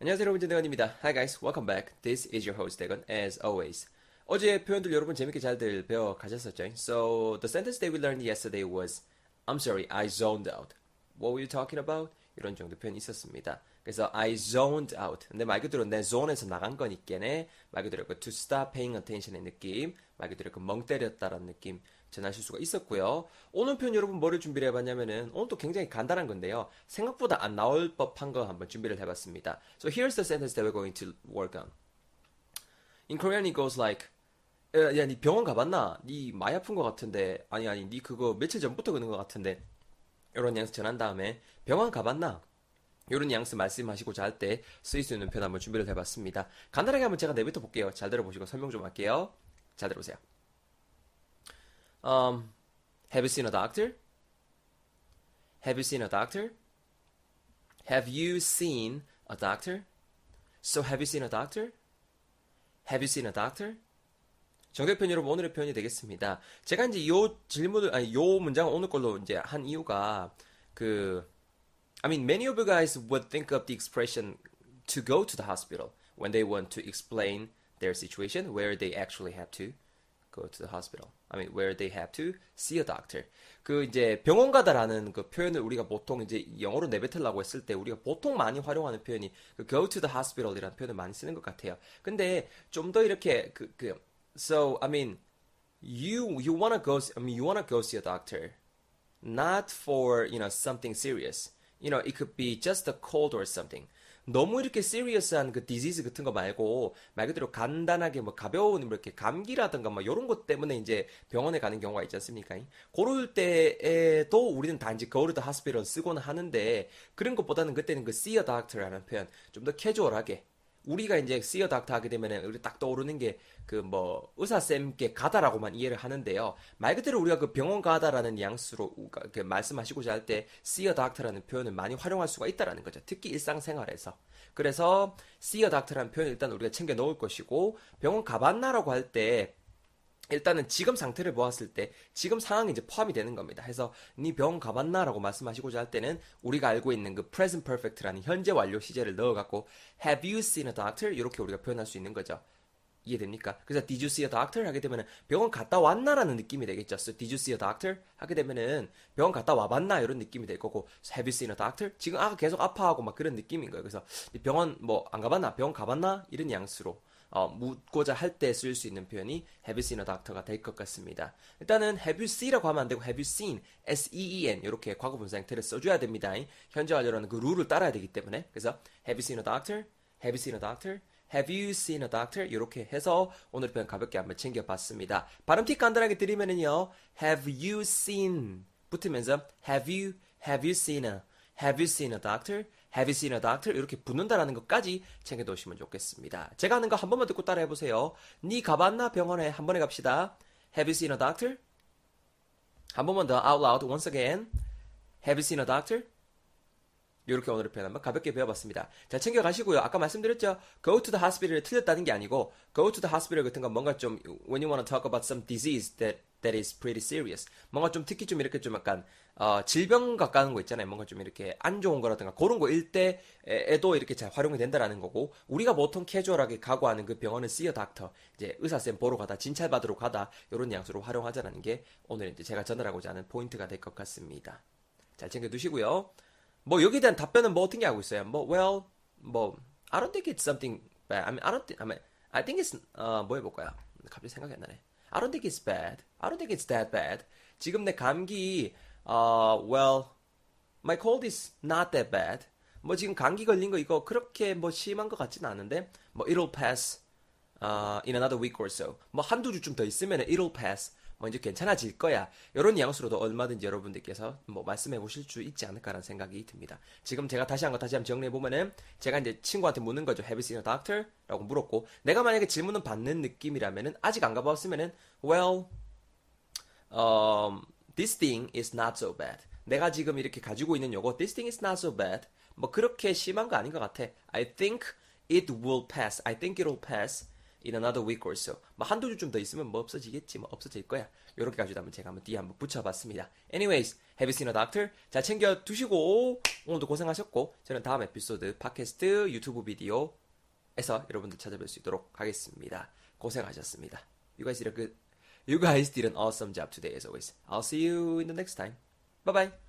안녕하세요 여러분 대건입니다. Hi guys, welcome back. This is your host 대건 as always. 어제 표현들 여러분 재밌게 잘들 배워 가셨었죠? So the sentence that we learned yesterday was I'm sorry, I zoned out. What were you talking about? 이런 정도 표현이 있었습니다. 그래서 I zoned out. 근데 말 그대로 내 zone에서 나간 거니까네. 말 그대로 그 to stop paying attention의 느낌, 말 그대로 그 멍 때렸다라는 느낌 전하실 수가 있었고요. 오늘 표현 여러분 뭐를 준비를 해봤냐면은 오늘 또 굉장히 간단한 건데요. 생각보다 안 나올 법한 거 한번 준비를 해봤습니다. So here's the sentence that we're going to work on. In Korean it goes like 야, 니 병원 가봤나? 니 많이 아픈 것 같은데 아니 아니 니 그거 며칠 전부터 그런 것 같은데 이런 뉘앙스 전한 다음에 병원 가봤나? 이런 뉘앙스 말씀하시고자 할 때 쓰일 수 있는 표현 한번 준비를 해봤습니다. 간단하게 한번 제가 내부터 볼게요. 잘 들어보시고 설명 좀 할게요. 잘 들어보세요. Um, have you seen a doctor? Have you seen a doctor? Have you seen a doctor? So have you seen a doctor? Have you seen a doctor? 정대편 여러분 오늘의 표현이 되겠습니다. 제가 이제 요 질문을 아니 요 문장을 오늘 걸로 이제 한 이유가 그 I mean many of you guys would think of the expression to go to the hospital when they want to explain their situation where they actually have to go to the hospital. I mean where they have to see a doctor. 그 이제 병원 가다라는 그 표현을 우리가 보통 이제 영어로 내뱉으려고 했을 때 우리가 보통 많이 활용하는 표현이 그 go to the hospital이라는 표현을 많이 쓰는 것 같아요. 근데 좀 더 이렇게 그, 그 So I mean, you you wanna go. I mean, you wanna go see a doctor, not for you know something serious. You know, it could be just a cold or something. 너무 이렇게 시리어스한 그 디지즈 같은 거 말고 말 그대로 간단하게 뭐 가벼운 뭐 이렇게 감기라든가 뭐 이런 것 때문에 이제 병원에 가는 경우가 있지 않습니까? 그럴 때에도 우리는 단지 the hospital 쓰고는 하는데 그런 것보다는 그때는 그 see a doctor라는 표현 좀 더 캐주얼하게 우리가 이제 a doctor 하게 되면은 우리 딱 떠오르는 게 그 뭐 의사 쌤께 가다라고만 이해를 하는데요. 말 그대로 우리가 그 병원 가다라는 뉘앙스로 그 말씀하시고자 할때 a doctor라는 표현을 많이 활용할 수가 있다라는 거죠. 특히 일상생활에서. 그래서 a doctor라는 표현을 일단 우리가 챙겨 놓을 것이고 병원 가봤나라고 할 때 일단은 지금 상태를 보았을 때 지금 상황이 이제 포함이 되는 겁니다. 해서 네 병원 가봤나라고 말씀하시고자 할 때는 우리가 알고 있는 그 present perfect라는 현재 완료 시제를 넣어갖고 have you seen a doctor 이렇게 우리가 표현할 수 있는 거죠. 이해됩니까? 그래서 did you see a doctor 하게 되면은 병원 갔다 왔나라는 느낌이 되겠죠. So did you see a doctor 하게 되면은 병원 갔다 와봤나 이런 느낌이 될 거고 have you seen a doctor 지금 아가 계속 아파하고 막 그런 느낌인 거예요. 그래서 병원 뭐 안 가봤나 병원 가봤나 이런 양수로 어, 묻고자 할 때 쓸 수 있는 표현이 have you seen a doctor가 될 것 같습니다. 일단은 have you see라고 하면 안 되고 have you seen, s-e-e-n 이렇게 과거 분사 형태를 써줘야 됩니다. 현재 완료라는 그 룰을 따라야 되기 때문에 그래서 have you seen a doctor, have you seen a doctor, have you seen a doctor 이렇게 해서 오늘 표현 가볍게 한번 챙겨봤습니다. 발음 팁 간단하게 드리면은요 have you seen 붙으면서 have you, have you seen a, have you seen a doctor, Have you seen a doctor? 이렇게 붙는다라는 것까지 챙겨두시면 좋겠습니다. 제가 하는 거 한 번만 듣고 따라해보세요. 니 가봤나 병원에 한 번에 갑시다. Have you seen a doctor? 한 번만 더 out loud once again. Have you seen a doctor? 이렇게 오늘의 표현 한번 가볍게 배워봤습니다. 자, 챙겨가시고요. 아까 말씀드렸죠? Go to the hospital을 틀렸다는 게 아니고 Go to the hospital 같은 건 뭔가 좀 When you want to talk about some disease that that is pretty serious. 뭔가 좀 특히 좀 이렇게 좀 약간 어, 질병 가까운 거 있잖아요. 뭔가 좀 이렇게 안 좋은 거라든가 그런 거일 때에도 이렇게 잘 활용이 된다라는 거고 우리가 보통 캐주얼하게 가고하는 그 병원은 a doctor 이제 의사 쌤 보러 가다 진찰 받으러 가다 이런 양수로 활용하자라는 게 오늘 이제 제가 전달하고자 하는 포인트가 될 것 같습니다. 잘 챙겨 두시고요. 뭐 여기에 대한 답변은 뭐 어떻게 하고 있어요? 뭐 well 뭐 I don't think it's something bad. I mean I don't think I mean I think it's 어, 뭐 해볼까요? 갑자기 생각이 안 나네. I don't think it's bad. I don't think it's that bad. 지금 내 감기 어 well my cold is not that bad. 뭐 지금 감기 걸린 거 이거 그렇게 뭐 심한 것 같지는 않은데 뭐 it'll pass uh, in another week or so. 뭐 한두 주쯤 더 있으면 it'll pass. 뭐 이제 괜찮아질 거야. 이런 뉘앙스로도 얼마든지 여러분들께서 뭐 말씀해 보실 수 있지 않을까라는 생각이 듭니다. 지금 제가 다시 한 거 다시 한번 정리해 보면은 제가 이제 친구한테 묻는 거죠. Have you seen a doctor? 라고 물었고 내가 만약에 질문을 받는 느낌이라면은 아직 안 가봤으면은 well um, this thing is not so bad. 내가 지금 이렇게 가지고 있는 요거 this thing is not so bad. 뭐 그렇게 심한 거 아닌 것 같아. I think it will pass. I think it'll pass. In another week or so. 뭐 한두 주좀 더 있으면 뭐 없어지겠지. 뭐 없어질 거야. 요렇게 가지고 한번 제가 한번 뒤에 한번 붙여봤습니다. Anyways, have you seen a doctor? 잘 챙겨 두시고 오늘도 고생하셨고 저는 다음 에피소드 팟캐스트 유튜브 비디오에서 여러분들 찾아뵐 수 있도록 하겠습니다. 고생하셨습니다. You guys did a good You guys did an awesome job today as always. I'll see you in the next time. Bye bye.